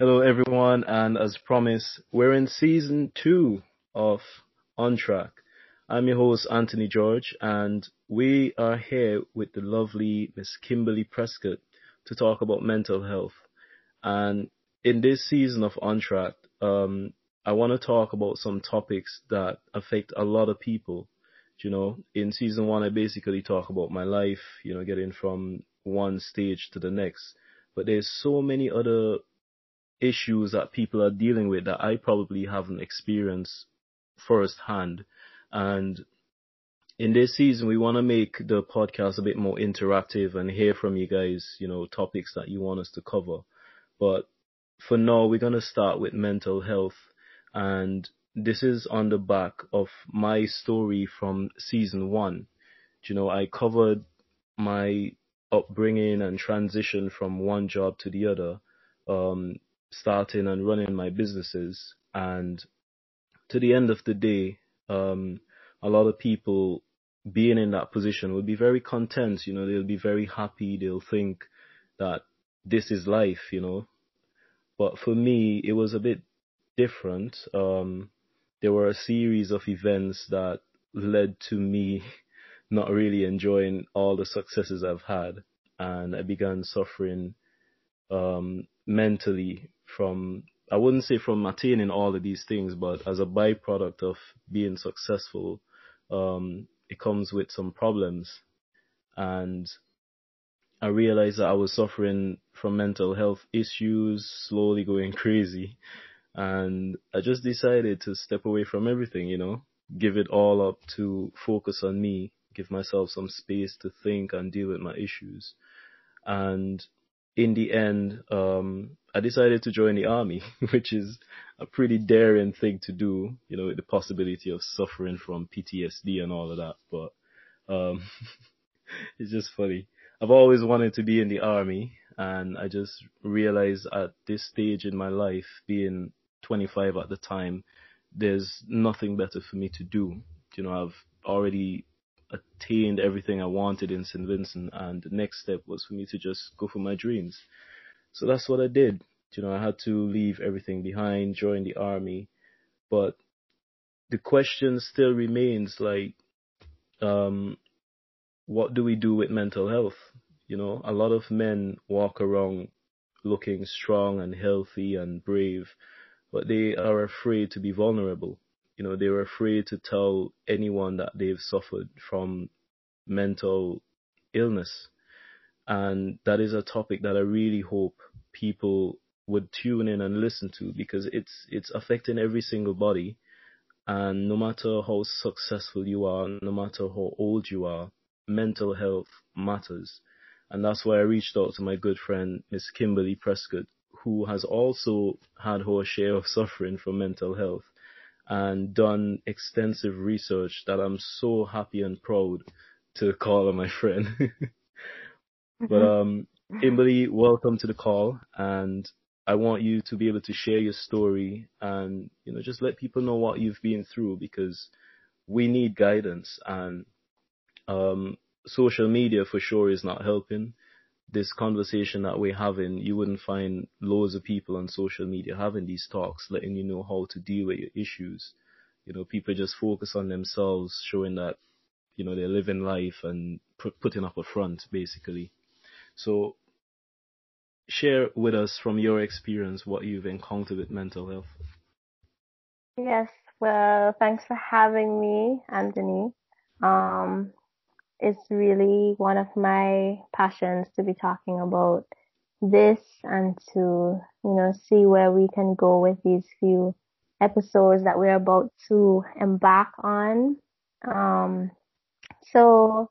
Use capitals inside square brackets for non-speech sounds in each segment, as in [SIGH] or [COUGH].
Hello, everyone, and as promised, we're in season two of On Track. I'm your host, Anthony George, and we are here with the lovely Miss Kimberly Prescott to talk about mental health. And in this season of On Track, um, I want to talk about some topics that affect a lot of people. You know, in season one, I basically talk about my life, you know, getting from one stage to the next. But there's so many other issues that people are dealing with that I probably haven't experienced firsthand. And in this season, we want to make the podcast a bit more interactive and hear from you guys, you know, topics that you want us to cover. But for now, we're going to start with mental health. And this is on the back of my story from season one. You know, I covered my upbringing and transition from one job to the other. Um, starting and running my businesses. And to the end of the day, um, a lot of people being in that position will be very content. You know, they'll be very happy. They'll think that this is life, you know. But for me, it was a bit different. Um, there were a series of events that led to me [LAUGHS] not really enjoying all the successes I've had. And I began suffering um, mentally from I wouldn't say from attaining all of these things, but as a byproduct of being successful, um, it comes with some problems. And I realized that I was suffering from mental health issues, slowly going [LAUGHS] crazy. And I just decided to step away from everything, you know, give it all up to focus on me, give myself some space to think and deal with my issues. And in the end, um, I decided to join the army, [LAUGHS] which is a pretty daring thing to do, you know, with the possibility of suffering from PTSD and all of that. But, um, [LAUGHS] it's just funny. I've always wanted to be in the army and I just realized at this stage in my life, being 25 at the time, there's nothing better for me to do. You know, I've already attained everything I wanted in St. Vincent and the next step was for me to just go for my dreams. So that's what I did. You know, I had to leave everything behind, join the army, but the question still remains like, um, what do we do with mental health? You know, a lot of men walk around looking strong and healthy and brave, but they are afraid to be vulnerable you know, they were afraid to tell anyone that they've suffered from mental illness. And that is a topic that I really hope people would tune in and listen to because it's it's affecting every single body and no matter how successful you are, no matter how old you are, mental health matters. And that's why I reached out to my good friend Miss Kimberly Prescott, who has also had her share of suffering from mental health and done extensive research that I'm so happy and proud to call her my friend. [LAUGHS] but mm-hmm. um, Kimberly, welcome to the call, and I want you to be able to share your story and you know just let people know what you've been through because we need guidance and um, social media for sure is not helping this conversation that we're having, you wouldn't find loads of people on social media having these talks, letting you know how to deal with your issues. You know, people just focus on themselves, showing that, you know, they're living life and putting up a front, basically. So, share with us from your experience what you've encountered with mental health. Yes, well, thanks for having me, Anthony. Um, it's really one of my passions to be talking about this and to, you know, see where we can go with these few episodes that we're about to embark on. Um, so,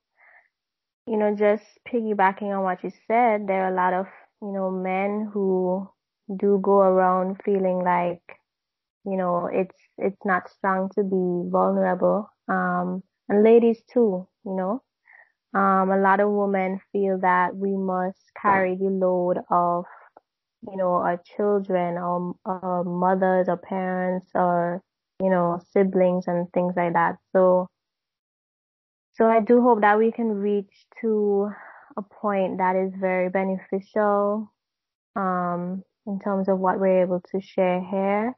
you know, just piggybacking on what you said, there are a lot of, you know, men who do go around feeling like, you know, it's, it's not strong to be vulnerable. Um, and ladies too, you know, um, a lot of women feel that we must carry the load of, you know, our children or, our mothers or parents or, you know, siblings and things like that. So, so I do hope that we can reach to a point that is very beneficial, um, in terms of what we're able to share here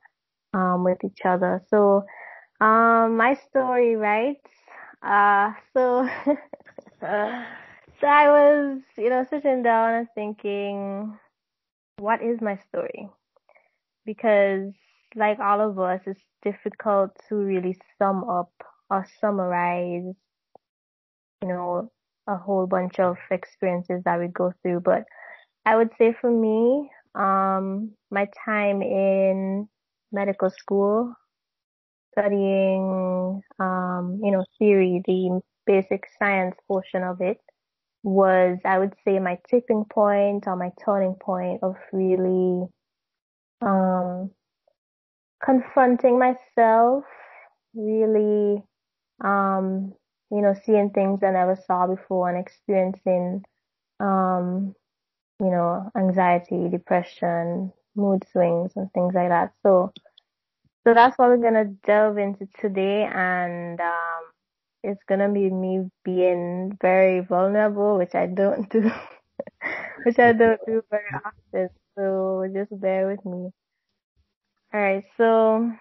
um, with each other. So, um, my story, right? Uh, so, [LAUGHS] so I was, you know, sitting down and thinking, what is my story? Because like all of us, it's difficult to really sum up or summarize, you know, a whole bunch of experiences that we go through. But I would say for me, um, my time in medical school, studying, um, you know, theory, the basic science portion of it was, I would say, my tipping point or my turning point of really, um, confronting myself, really, um, you know, seeing things I never saw before and experiencing, um, you know, anxiety, depression, mood swings and things like that. So, so that's what we're to delve into today. And, um, it's to be me being very vulnerable, which I don't do, [LAUGHS] which I don't do very often. So just bear with me. All right. So,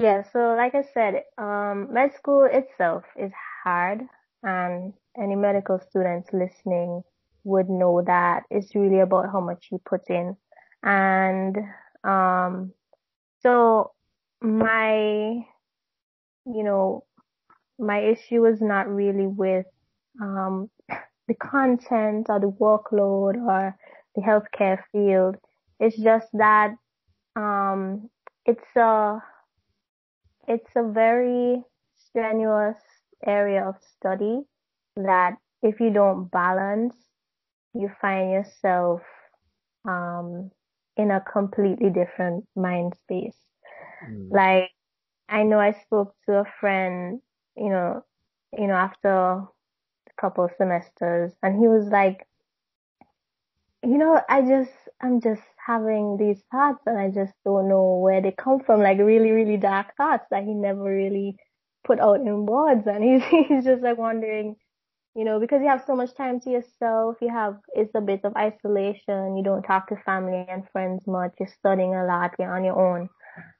yeah. So like I said, um, med school itself is hard and any medical students listening would know that it's really about how much you put in. And, um, so my, you know, my issue was not really with, um, the content or the workload or the healthcare field. It's just that, um, it's a, it's a very strenuous area of study that if you don't balance you find yourself um, in a completely different mind space. Mm. Like I know I spoke to a friend, you know, you know, after a couple of semesters and he was like, you know, I just, I'm just having these thoughts and I just don't know where they come from, like really, really dark thoughts that he never really put out in words. And he's, [LAUGHS] he's just like wondering, you know, because you have so much time to yourself, you have, it's a bit of isolation, you don't talk to family and friends much, you're studying a lot, you're on your own.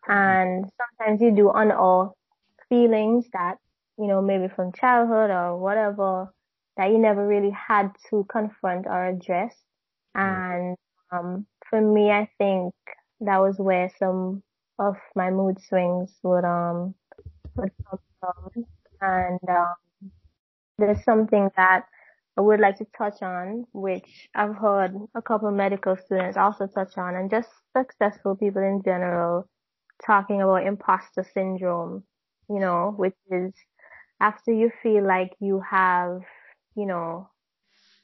And sometimes you do unearth feelings that, you know, maybe from childhood or whatever, that you never really had to confront or address. And, um, for me, I think that was where some of my mood swings would, um, would come from. And, um, there's something that I would like to touch on, which I've heard a couple of medical students also touch on, and just successful people in general talking about imposter syndrome, you know, which is after you feel like you have, you know,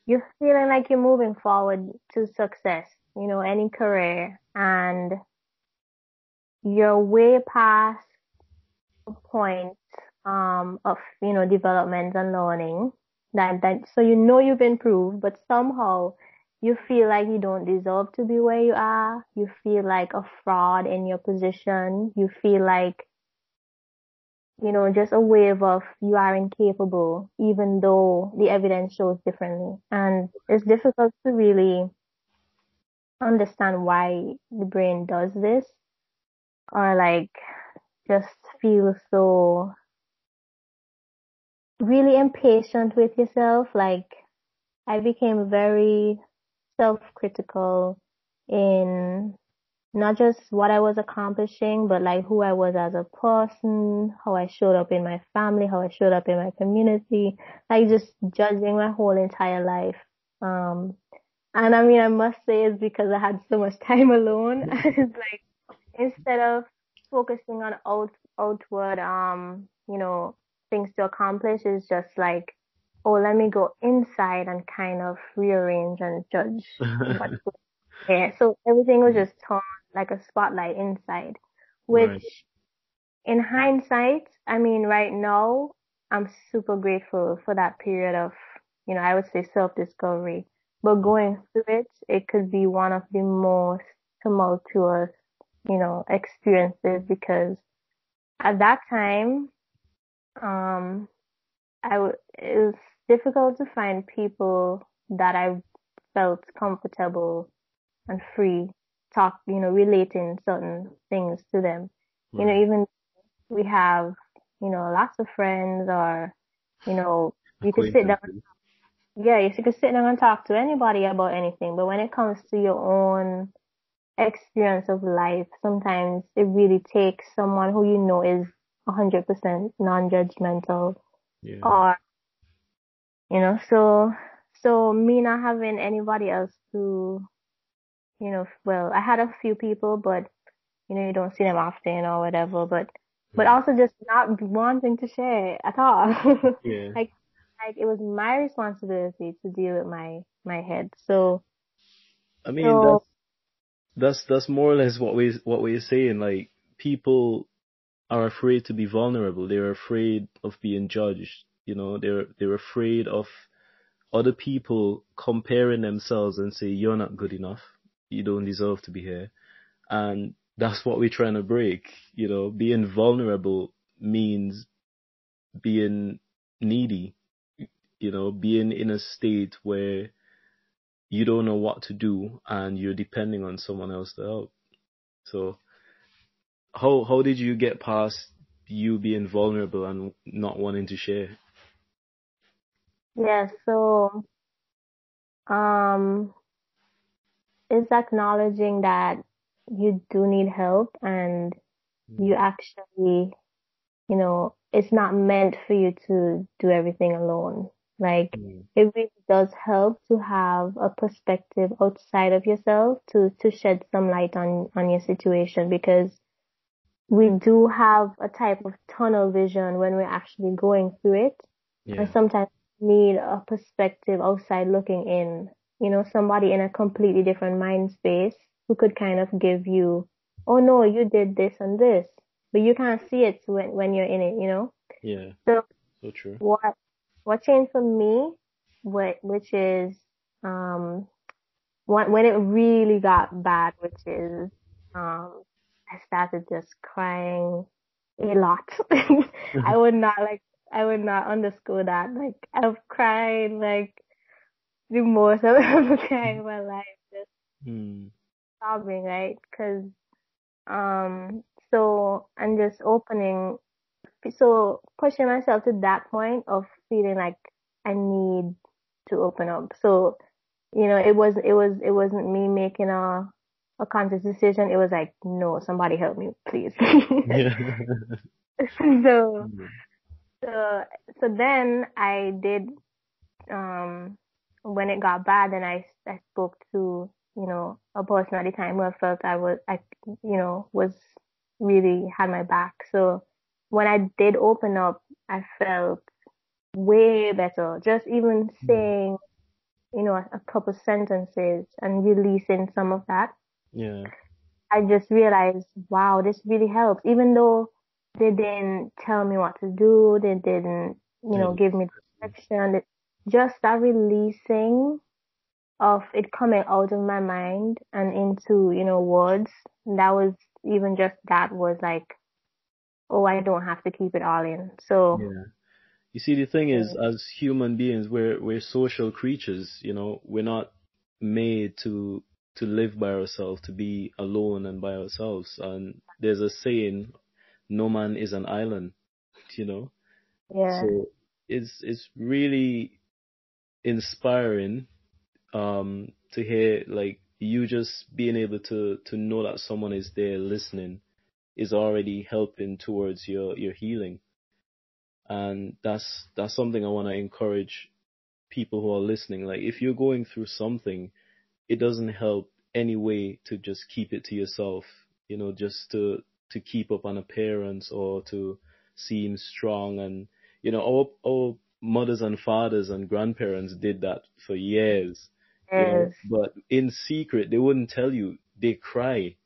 you're feeling like you're moving forward to success, you know, any career, and you're way past a point um, of, you know, development and learning that, that, so you know you've improved, but somehow you feel like you don't deserve to be where you are. You feel like a fraud in your position. You feel like, you know, just a wave of you are incapable, even though the evidence shows differently. And it's difficult to really understand why the brain does this or like just feel so really impatient with yourself. Like I became very self-critical in not just what I was accomplishing, but like who I was as a person, how I showed up in my family, how I showed up in my community, like just judging my whole entire life. Um, and I mean, I must say it's because I had so much [LAUGHS] time alone. [LAUGHS] it's like, instead of focusing on out, outward, um, you know, things to accomplish is just like, oh, let me go inside and kind of rearrange and judge [LAUGHS] what's there. So everything was just turned like a spotlight inside, which right. in hindsight, I mean, right now, I'm super grateful for that period of, you know, I would say self-discovery. But going through it, it could be one of the most tumultuous, you know, experiences because at that time, um, I w- it was difficult to find people that I felt comfortable and free talk, you know, relating certain things to them. Right. You know, even we have, you know, lots of friends or, you know, you can sit down. Yeah, you can sit down and talk to anybody about anything, but when it comes to your own experience of life, sometimes it really takes someone who you know is 100% non-judgmental yeah. or, you know, so, so me not having anybody else to, you know, well, I had a few people, but, you know, you don't see them often or whatever, but, but also just not wanting to share at all. [LAUGHS] yeah. like, like it was my responsibility to deal with my, my head. So, I mean, so, that's, that's, that's more or less what we, what we're saying. Like, people are afraid to be vulnerable. They're afraid of being judged. You know, they're, they're afraid of other people comparing themselves and say, you're not good enough. You don't deserve to be here. And that's what we're trying to break. You know, being vulnerable means being needy, you know, being in a state where you don't know what to do and you're depending on someone else to help. So how how did you get past you being vulnerable and not wanting to share? Yeah, so um it's acknowledging that you do need help and mm. you actually you know it's not meant for you to do everything alone like mm. it really does help to have a perspective outside of yourself to to shed some light on on your situation because we do have a type of tunnel vision when we're actually going through it. Yeah. And sometimes need a perspective outside looking in, you know, somebody in a completely different mind space who could kind of give you, oh no, you did this and this, but you can't see it when, when you're in it, you know? Yeah. So, so true. What, what changed for me, what, which is, um, when, when it really got bad, which is, um, I started just crying a lot. [LAUGHS] I would not like, I would not underscore that. Like, I've cried like the most [LAUGHS] I've ever cried in my life. Just hmm. sobbing, right? Cause, um, so, I'm just opening, so pushing myself to that point of feeling like I need to open up. So, you know, it was, it was, it wasn't me making a, a conscious decision. It was like, no, somebody help me, please. [LAUGHS] [LAUGHS] so, mm-hmm. so, so then I did, um, when it got bad, then I, I spoke to, you know, a person at the time who I felt I was, I, you know, was really had my back. So when I did open up, I felt way better. Just even mm-hmm. saying, you know, a, a couple sentences and releasing some of that yeah. I just realized, wow, this really helps. Even though they didn't tell me what to do, they didn't, you know, give me direction. Just that releasing of it coming out of my mind and into, you know, words. That was even just that was like, oh, I don't have to keep it all in. So. Yeah. You see, the thing is, as human beings, we're we're social creatures. You know, we're not made to to live by ourselves, to be alone and by ourselves. And there's a saying, no man is an island, [LAUGHS] you know? Yeah. So it's, it's really inspiring, um, to hear like you just being able to, to know that someone is there listening is already helping towards your, your healing. And that's, that's something I want to encourage people who are listening. Like if you're going through something, it doesn't help any way to just keep it to yourself, you know, just to, to keep up an appearance or to seem strong. And, you know, our, our mothers and fathers and grandparents did that for years. Yes. You know, but in secret, they wouldn't tell you. They cry,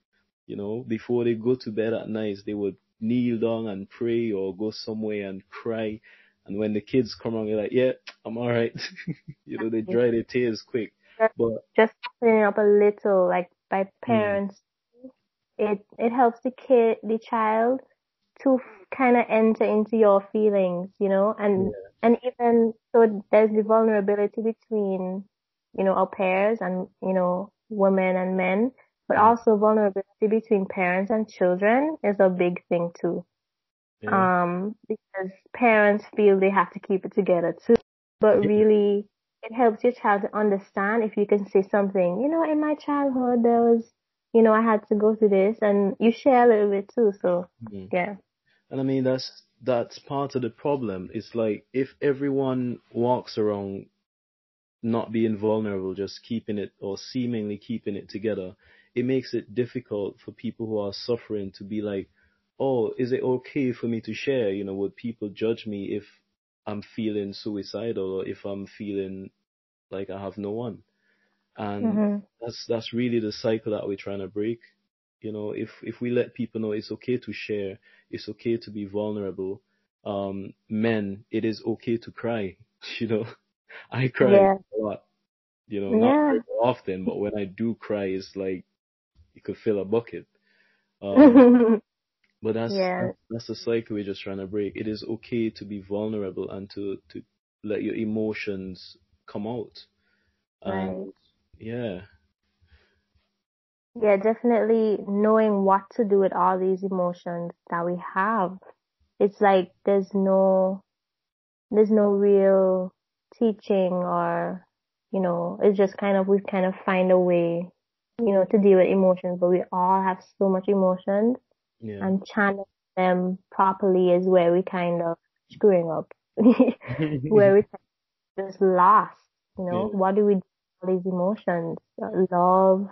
you know, before they go to bed at night, they would kneel down and pray or go somewhere and cry. And when the kids come around, they're like, yeah, I'm alright. [LAUGHS] you know, they dry their tears quick but just cleaning up a little, like by parents, mm. it it helps the kid, the child, to kind of enter into your feelings, you know, and yeah. and even so, there's the vulnerability between, you know, our pairs and you know, women and men. But also vulnerability between parents and children is a big thing too. Yeah. Um, because parents feel they have to keep it together too. But really, it helps your child to understand if you can say something, you know, in my childhood there was, you know, I had to go through this and you share a little bit too. So mm-hmm. yeah. And I mean, that's, that's part of the problem. It's like if everyone walks around not being vulnerable, just keeping it or seemingly keeping it together, it makes it difficult for people who are suffering to be like, oh, is it okay for me to share? You know, would people judge me if I'm feeling suicidal or if I'm feeling like I have no one? And mm-hmm. that's that's really the cycle that we're trying to break. You know, if if we let people know it's okay to share, it's okay to be vulnerable. Um, men, it is okay to cry. [LAUGHS] You know, I cry yeah. a lot. You know, not very often, but when I do cry, it's like you could fill a bucket. [LAUGHS] Um, but that's, yeah. that's the cycle we're just trying to break. It is okay to be vulnerable and to to let your emotions come out. And right. yeah. Yeah, definitely knowing what to do with all these emotions that we have. It's like there's no there's no real teaching or you know, it's just kind of we kind of find a way you know, to deal with emotions, but we all have so much emotions yeah. and channel them properly is where we kind of screwing up, [LAUGHS] where we [LAUGHS] just lost, you know, yeah. what do we do with these emotions? Love,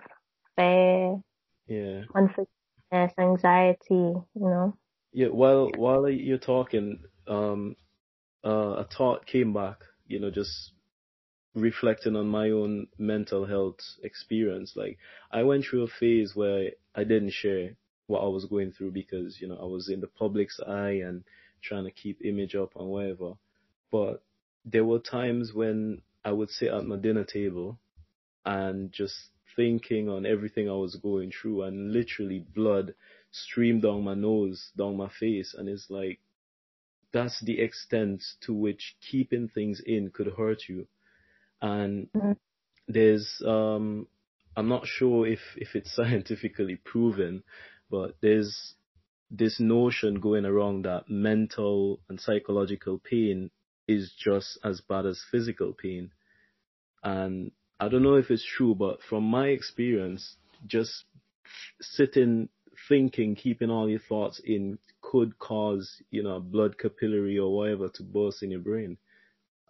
fear, yeah, unforgiveness, anxiety, you know. Yeah, while, while you're talking, um, uh, a thought came back, you know, just reflecting on my own mental health experience. Like I went through a phase where I didn't share what I was going through because, you know, I was in the public's eye and trying to keep image up and whatever. But there were times when I would sit at my dinner table and just thinking on everything I was going through and literally blood streamed down my nose, down my face. And it's like, that's the extent to which keeping things in could hurt you and mm-hmm. there's um I'm not sure if if it's [LAUGHS] scientifically proven, but there's this notion going around that mental and psychological pain is just as bad as physical pain. And I don't know if it's true, but from my experience, just sitting, thinking, keeping all your thoughts in could cause, you know, blood capillary or whatever to burst in your brain.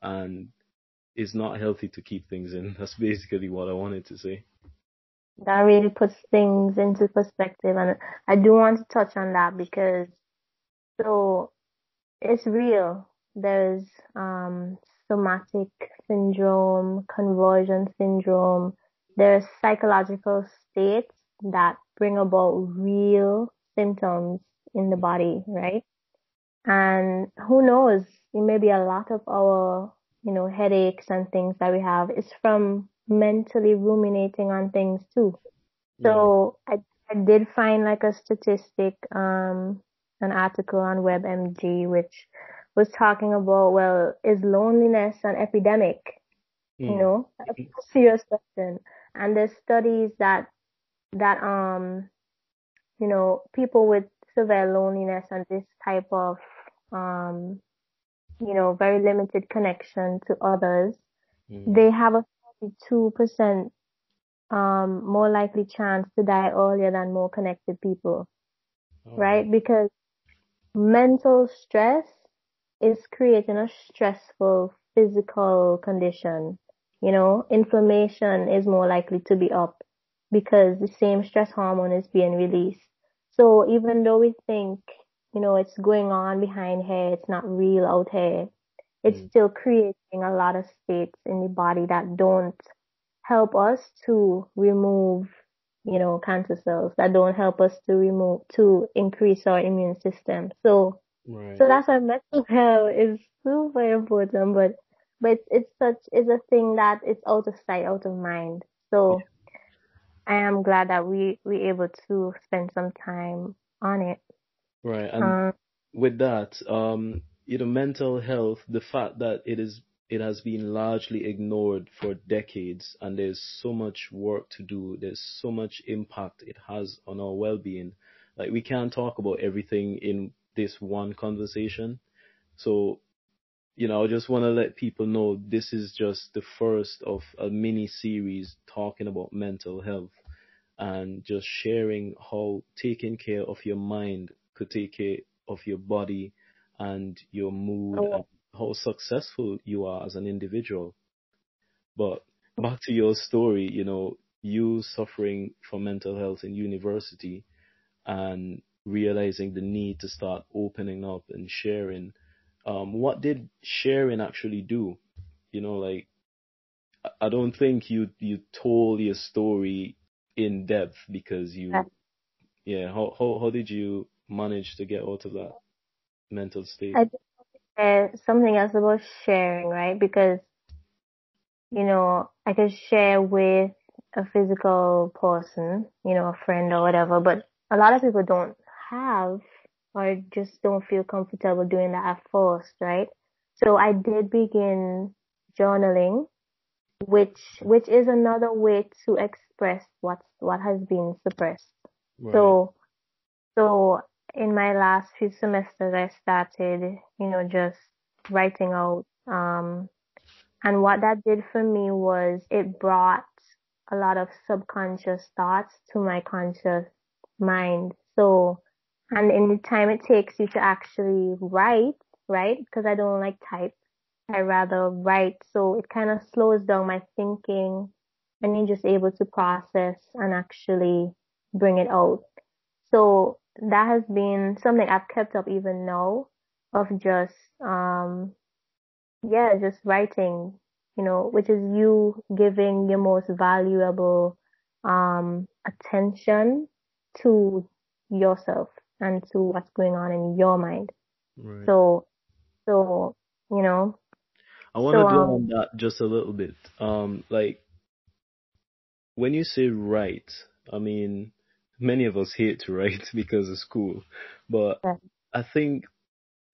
And it's not healthy to keep things in. [LAUGHS] That's basically what I wanted to say. That really puts things into perspective, and I do want to touch on that because so it's real. There's um, somatic syndrome, conversion syndrome. There's psychological states that bring about real symptoms in the body, right? And who knows, it may be a lot of our you know, headaches and things that we have is from mentally ruminating on things too. So yeah. I, I did find like a statistic, um, an article on WebMD which was talking about, well, is loneliness an epidemic? Mm. You know, a serious question. And there's studies that, that, um, you know, people with severe loneliness and this type of, um, you know, very limited connection to others, mm. they have a 42% um, more likely chance to die earlier than more connected people. Oh. Right? Because mental stress is creating a stressful physical condition. You know, inflammation is more likely to be up because the same stress hormone is being released. So even though we think you know, it's going on behind here. It's not real out here. It's mm. still creating a lot of states in the body that don't help us to remove, you know, cancer cells that don't help us to remove, to increase our immune system. So, right. so that's why mental [LAUGHS] health is super important, but, but it's such, it's a thing that it's out of sight, out of mind. So, yeah. I am glad that we, we able to spend some time on it. Right. And uh, with that, um, you know, mental health, the fact that it is it has been largely ignored for decades and there's so much work to do. There's so much impact it has on our well-being. Like we can't talk about everything in this one conversation. So, you know, I just want to let people know this is just the first of a mini series talking about mental health and just sharing how taking care of your mind could take care of your body and your mood oh. and how successful you are as an individual. But back to your story, you know, you suffering from mental health in university and realizing the need to start opening up and sharing. Um, what did sharing actually do? You know, like I don't think you you told your story in depth because you, yeah. How how how did you manage to get out of that mental state? I uh, something else about sharing, right? Because you know I could share with a physical person, you know, a friend or whatever, but a lot of people don't have or just don't feel comfortable doing that at first, right? So I did begin journaling, which which is another way to express what what has been suppressed. Right. So so in my last few semesters I started, you know, just writing out um and what that did for me was it brought a lot of subconscious thoughts to my conscious mind. So and in the time it takes you to actually write, right? Because I don't like type. I rather write. So it kind of slows down my thinking and you're just able to process and actually bring it out. So that has been something I've kept up even now of just, um, yeah, just writing, you know, which is you giving your most valuable, um, attention to yourself and to what's going on in your mind. Right. So, so, you know. I want to so, um, on that just a little bit. Um, like, when you say write, I mean, many of us hate to write [LAUGHS] because of school, but yeah. I think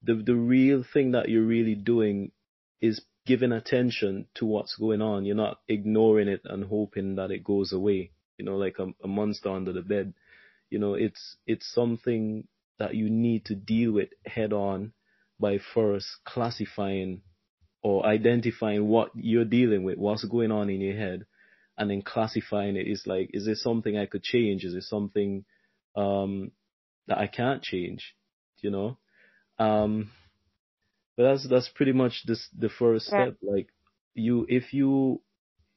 the the real thing that you're really doing is giving attention to what's going on. You're not ignoring it and hoping that it goes away. You know, like a, a monster under the bed. You know, it's it's something that you need to deal with head on by first classifying or identifying what you're dealing with, what's going on in your head, and then classifying it is like, is there something I could change? Is there something um, that I can't change? You know, um, but that's that's pretty much this the first step. Like you, if you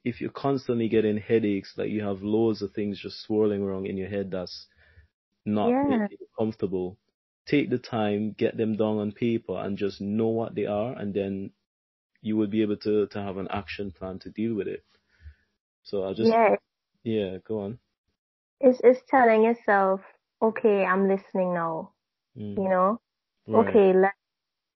if you're constantly getting headaches, like you have loads of things just swirling around in your head, that's not yeah. comfortable. Take the time, get them down on paper, and just know what they are, and then you will be able to to have an action plan to deal with it. So I just yeah, yeah, go on. It's it's telling yourself, okay, I'm listening now. Mm. You know, right. okay, let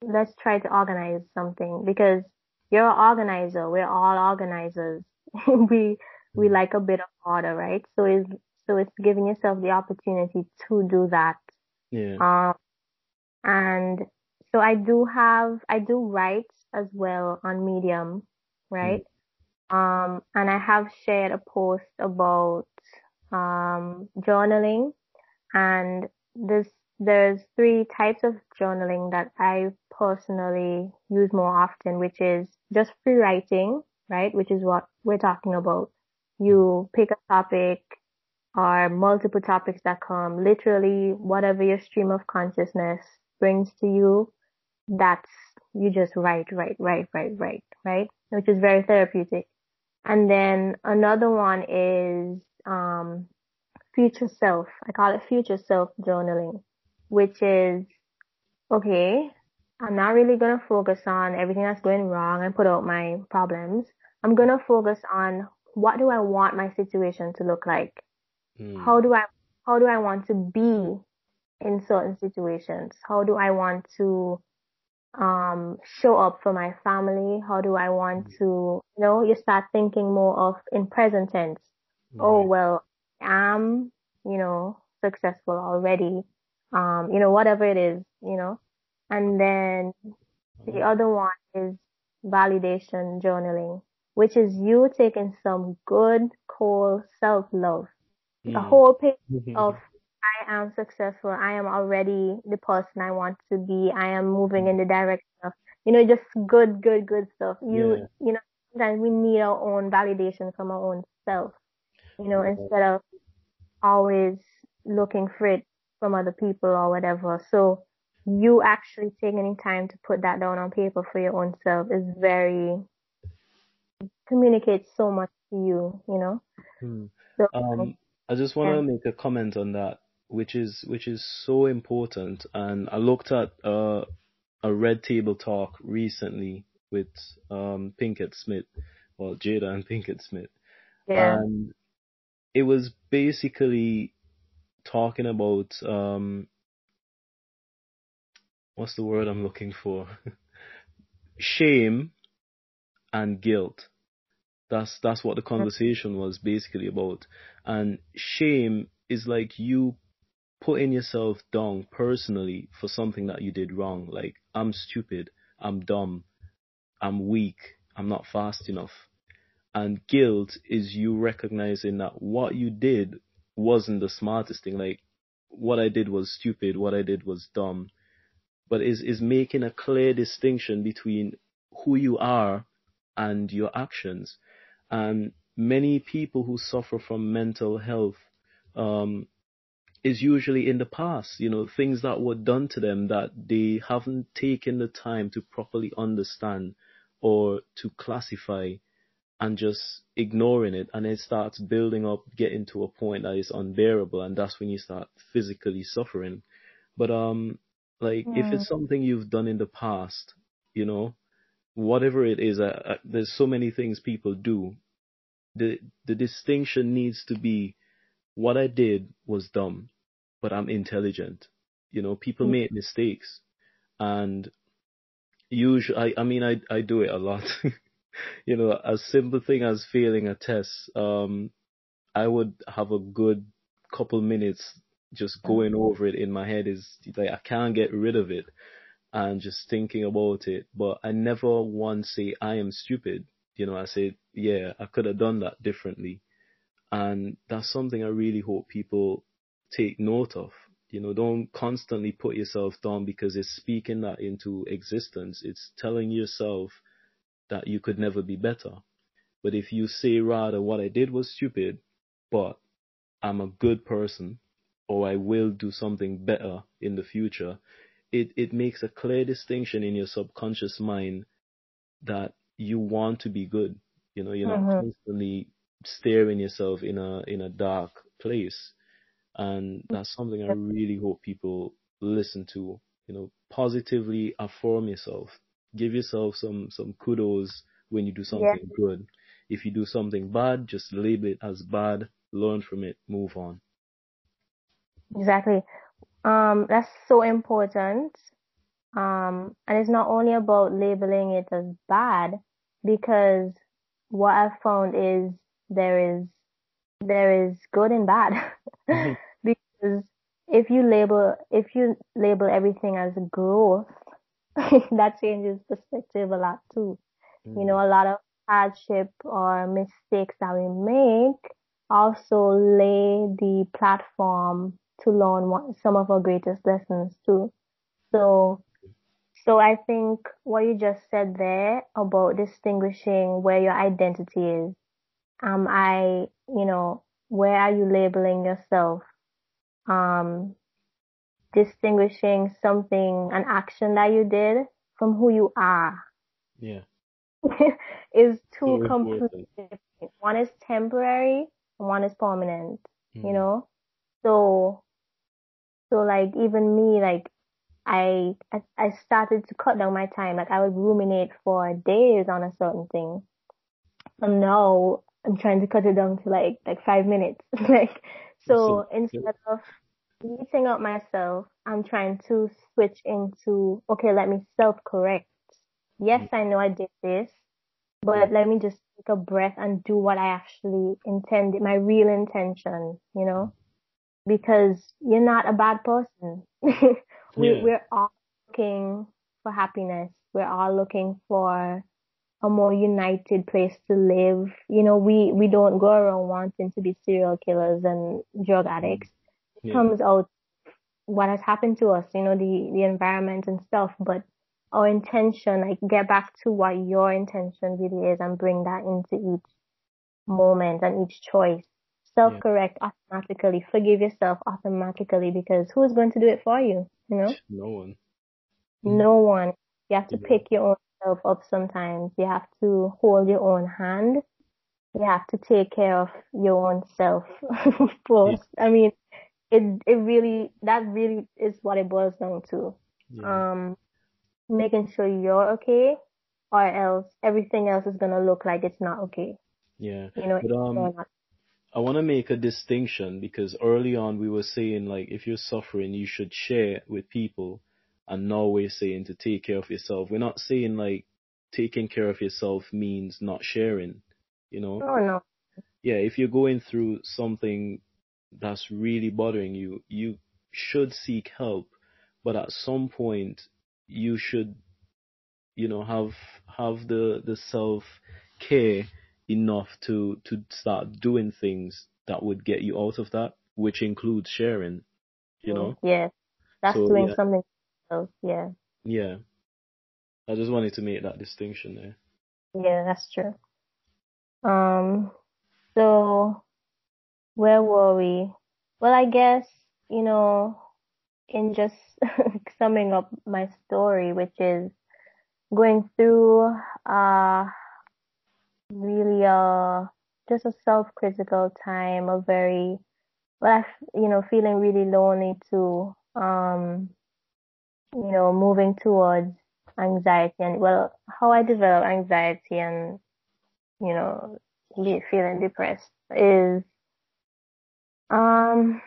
let's try to organize something because you're an organizer. We're all organizers. [LAUGHS] we we mm. like a bit of order, right? So it's so it's giving yourself the opportunity to do that. Yeah. Um, and so I do have, I do write as well on Medium, right? Mm. Um, and I have shared a post about, um, journaling and this, there's three types of journaling that I personally use more often, which is just free writing, right? Which is what we're talking about. You pick a topic, or multiple topics that come literally whatever your stream of consciousness brings to you that's you just write write write write write right which is very therapeutic and then another one is um future self i call it future self journaling which is okay i'm not really going to focus on everything that's going wrong and put out my problems i'm going to focus on what do i want my situation to look like Mm. How do I how do I want to be in certain situations? How do I want to um show up for my family? How do I want mm. to you know, you start thinking more of in present tense. Oh well, I'm, you know, successful already. Um, you know, whatever it is, you know. And then the mm. other one is validation journaling, which is you taking some good, cold self-love. Mm. The whole page of I am successful. I am already the person I want to be. I am moving in the direction of, you know, just good, good, good stuff. You, yeah. you know, sometimes we need our own validation from our own self, you know, instead of always looking for it from other people or whatever. So you actually taking time to put that down on paper for your own self is very communicates so much to you, you know. Hmm. So, um, I just want to yeah. make a comment on that, which is which is so important. And I looked at uh, a Red Table talk recently with um, Pinkett Smith, well Jada and [LAUGHS] Pinkett Smith, yeah. and it was basically talking about um, what's the word I'm looking for? [LAUGHS] Shame and guilt. That's that's what the conversation was basically about. And shame is like you putting yourself down personally for something that you did wrong. Like I'm stupid, I'm dumb, I'm weak, I'm not fast enough. And guilt is you recognizing that what you did wasn't the smartest thing. Like what I did was stupid, what I did was dumb but is, is making a clear distinction between who you are and your actions. And many people who suffer from mental health, um, is usually in the past, you know, things that were done to them that they haven't taken the time to properly understand or to classify and just ignoring it and it starts building up, getting to a point that is unbearable and that's when you start physically suffering. But um like if it's something you've done in the past, you know, whatever it is, uh, uh, there's so many things people do. The the distinction needs to be what I did was dumb, but I'm intelligent. You know, people mm. make mistakes, and usually, I I mean, I I do it a lot. [LAUGHS] you know, a simple thing as failing a test, um, I would have a good couple minutes just going over it in my head is like I can't get rid of it and just thinking about it. But I never once say I am stupid. You know, I say, yeah, I could have done that differently. And that's something I really hope people take note of. You know, don't constantly put yourself down because it's speaking that into existence. It's telling yourself that you could never be better. But if you say rather what I did was stupid, but I'm a good person or I will do something better in the future, it, it makes a clear distinction in your subconscious mind that you want to be good. You know, you're mm-hmm. not constantly staring yourself in a in a dark place. And that's something I really hope people listen to. You know, positively affirm yourself. Give yourself some some kudos when you do something yeah. good. If you do something bad, just label it as bad, learn from it, move on. Exactly. Um, that's so important. Um, and it's not only about labeling it as bad because what I've found is there is, there is good and bad. [LAUGHS] Because if you label, if you label everything as growth, [LAUGHS] that changes perspective a lot too. Mm. You know, a lot of hardship or mistakes that we make also lay the platform to learn what, some of our greatest lessons too. So, so I think what you just said there about distinguishing where your identity is. Um, I, you know, where are you labeling yourself? Um, distinguishing something, an action that you did from who you are. Yeah. [LAUGHS] is two so completely different. One is temporary and one is permanent, mm. you know? So so like even me, like I, I I started to cut down my time. Like I would ruminate for days on a certain thing. And now I'm trying to cut it down to like like five minutes. [LAUGHS] like so instead of beating up myself, I'm trying to switch into okay, let me self correct. Yes, mm. I know I did this, but let me just take a breath and do what I actually intended, my real intention, you know? because you're not a bad person. [LAUGHS] we, yeah. We're all looking for happiness. We're all looking for a more united place to live. You know, we, we don't go around wanting to be serial killers and drug mm-hmm. addicts. It comes out what has happened to us, you know, the, the environment and stuff, but our intention, like get back to what your intention really is and bring that into each moment and each choice. Self correct yeah. automatically. Forgive yourself automatically because who's going to do it for you? You know? No one. No one. You have to yeah. pick your own self up sometimes. You have to hold your own hand. You have to take care of your own self [LAUGHS] first. Yeah. I mean, it it really that really is what it boils down to. Um, making sure you're okay, or else everything else is gonna look like it's not okay. Yeah. You know, but, um, I want to make a distinction because early on we were saying like if you're suffering, you should share with people, and now we're saying to take care of yourself. We're not saying like taking care of yourself means not sharing. You know. Oh no. Yeah, if you're going through something that's really bothering you, you should seek help. But at some point, you should, you know, have have the the self care enough to to start doing things that would get you out of that, which includes sharing. You know. Yeah, that's so, doing yeah. something else. Yeah. Yeah. I just wanted to make that distinction there. Yeah, that's true. Um, so where were we? Well, I guess, you know, in just [LAUGHS] summing up my story, which is going through uh really a just a self-critical time, a very well, I, you know, feeling really lonely too. Um, you know, moving towards anxiety and well, how I develop anxiety and you know, feeling depressed is um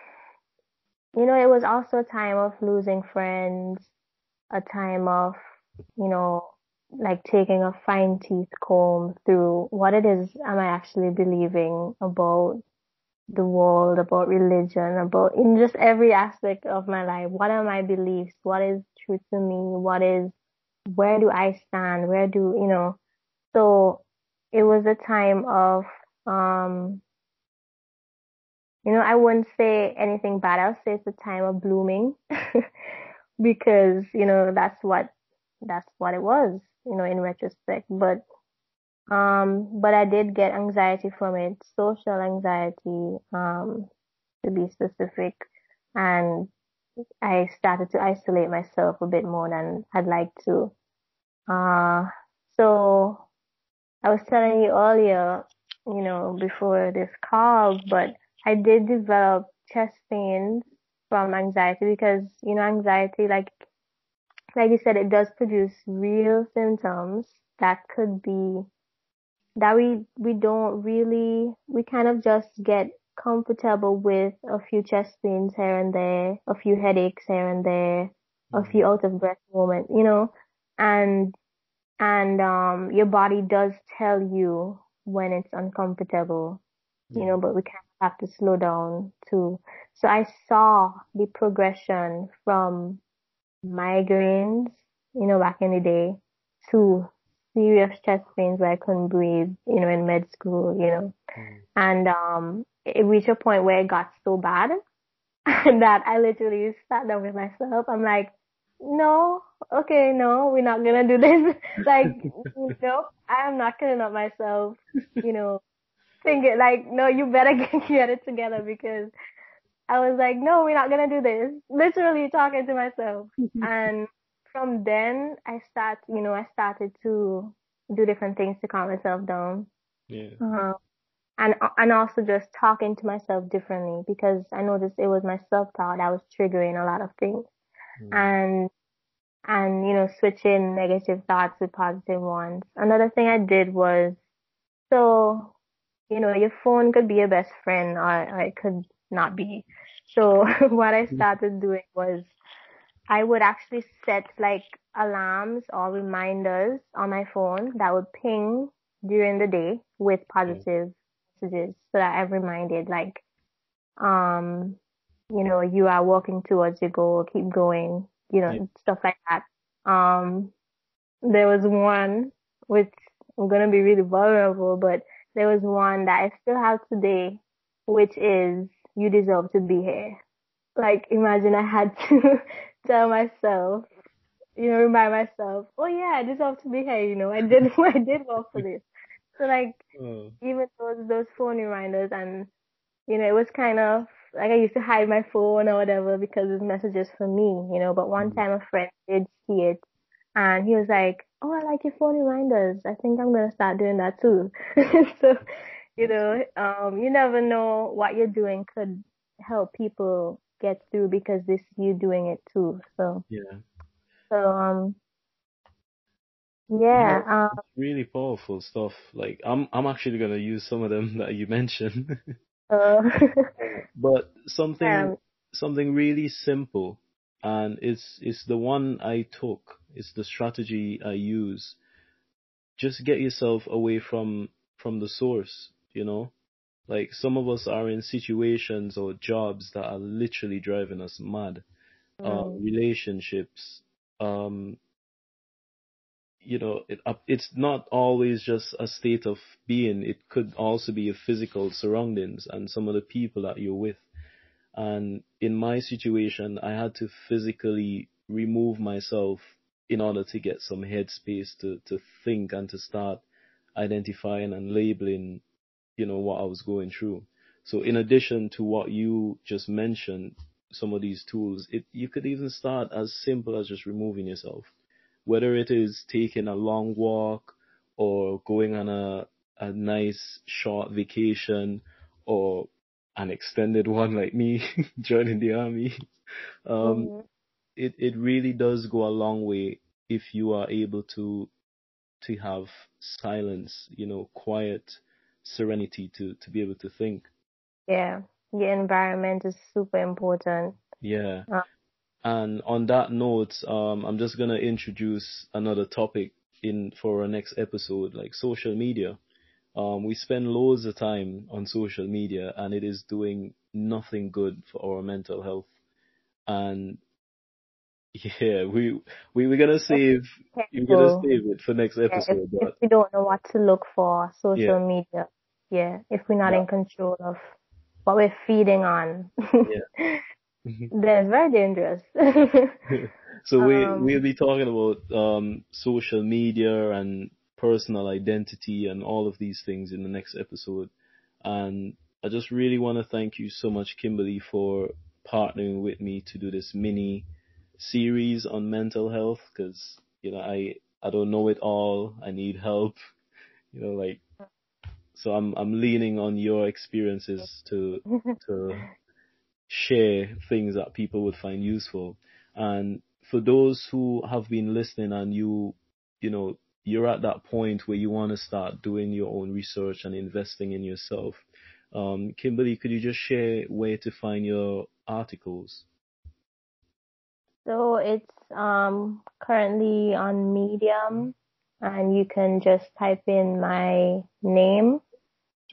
you know, it was also a time of losing friends, a time of, you know, like taking a fine teeth comb through what it is am I actually believing about the world, about religion, about in just every aspect of my life. What are my beliefs? What is true to me? What is, where do I stand? Where do, you know, so it was a time of, um, you know, I wouldn't say anything bad. I'll say it's a time of blooming [LAUGHS] because, you know, that's what, that's what it was, you know, in retrospect. But, um, but I did get anxiety from it, social anxiety, um, to be specific. And I started to isolate myself a bit more than I'd like to. Uh, so I was telling you earlier, you know, before this call, but I did develop chest pains from anxiety because, you know, anxiety, like, like you said, it does produce real symptoms that could be, that we, we don't really, we kind of just get comfortable with a few chest pains here and there, a few headaches here and there, a few mm-hmm. out of breath moments, you know, and, and, um, your body does tell you when it's uncomfortable, you know, but we can't have to slow down too. So I saw the progression from migraines, you know, back in the day to serious chest pains where I couldn't breathe, you know, in med school, you know. Mm. And um it reached a point where it got so bad [LAUGHS] that I literally sat down with myself. I'm like, no, okay, no, we're not gonna do this. [LAUGHS] like, [LAUGHS] no, I am not killing up myself, you know, think it like, no, you better get, it together because I was like, no, we're not gonna do this. Literally talking to myself. and from then I start, you know, I started to do different things to calm myself down. Yeah. Uh, and and also just talking to myself differently because I noticed it was my self talk that was triggering a lot of things. Mm. And and you know switching negative thoughts with positive ones. Another thing I did was so you know, your phone could be your best friend or, or it could not be. So [LAUGHS] what I mm-hmm. started doing was I would actually set like alarms or reminders on my phone that would ping during the day with positive messages so that I'm reminded like, um, you know, you are walking towards your goal, keep going, you know, yeah. stuff like that. Um, there was one which I'm gonna be really vulnerable, but there was one that I still have today, which is you deserve to be here. Like imagine I had to [LAUGHS] tell myself, you know, remind myself, oh yeah, I deserve to be here. You know, I did, [LAUGHS] I did work for this. So like, oh. even those those phone reminders, and you know, it was kind of like I used to hide my phone or whatever because it's messages for me, you know. But one mm-hmm. time a friend did see it, and he was like, "Oh, I like your phone reminders. I think I'm gonna start doing that too." [LAUGHS] so, you know, um, you never know what you're doing could help people get through because this you doing it too. So yeah. So um. Yeah, um, really powerful stuff. Like I'm, I'm actually gonna use some of them [LAUGHS] that you mentioned. uh, [LAUGHS] but something, um, something really simple, and it's it's the one I took. It's the strategy I use. Just get yourself away from from the source. You know, like some of us are in situations or jobs that are literally driving us mad. Uh, mm. Relationships, um, you know, it, it's not always just a state of being. It could also be a physical surroundings and some of the people that you're with. And in my situation, I had to physically remove myself in order to get some headspace to, to think and to start identifying and labeling you know, what I was going through. So in addition to what you just mentioned, some of these tools, it, you could even start as simple as just removing yourself. Whether it is taking a long walk or going on a, a nice short vacation or an extended [LAUGHS] one like me [LAUGHS] joining the army. Um, mm-hmm. it, it really does go a long way if you are able to, to have silence, you know, quiet, serenity to to be able to think. Yeah, the environment is super important. Yeah. Uh, and on that note, um, I'm just gonna introduce another topic in for our next episode, like social media. Um, we spend loads of time on social media, and it is doing nothing good for our mental health. And [LAUGHS] yeah, we we we're gonna save we're gonna save it for next episode. Yeah, if, if, we don't know what to look for, social yeah. media, yeah, if we're not yeah. in control of what we're feeding on, yeah. [LAUGHS] then it's very dangerous. [LAUGHS] so we um, we'll be talking about um, social media and personal identity and all of these things in the next episode. And I just really want to thank you so much, Kimberly, for partnering with me to do this mini series on mental health because you know I I don't know it all. I need help. [LAUGHS] You know, like so I'm I'm leaning on your experiences to [LAUGHS] to share things that people would find useful. And for those who have been listening and you you know you're at that point where you want to start doing your own research and investing in yourself. Um, Kimberly, could you just share where to find your articles? So it's um, currently on Medium, and you can just type in my name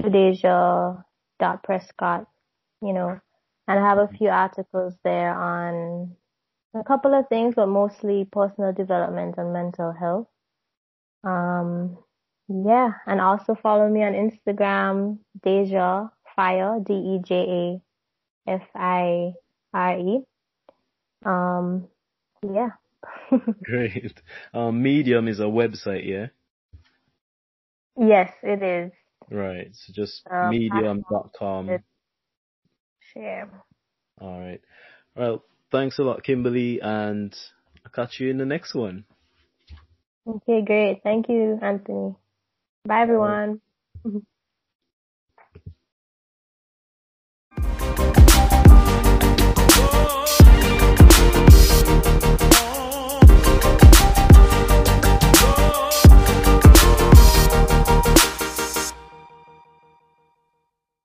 Judasia dot Prescott, you know, and I have a few articles there on a couple of things, but mostly personal development and mental health. Um, yeah, and also follow me on Instagram, Deja Fire, D E J A F I R E. Um, yeah. [LAUGHS] Great. Um, Medium is a website, yeah? Yes, it is. Right. So just um, medium.com. Share. All right. Well, thanks a lot, Kimberly, and I'll catch you in the next one. Okay, great. Thank you, Anthony. Bye, everyone. [LAUGHS]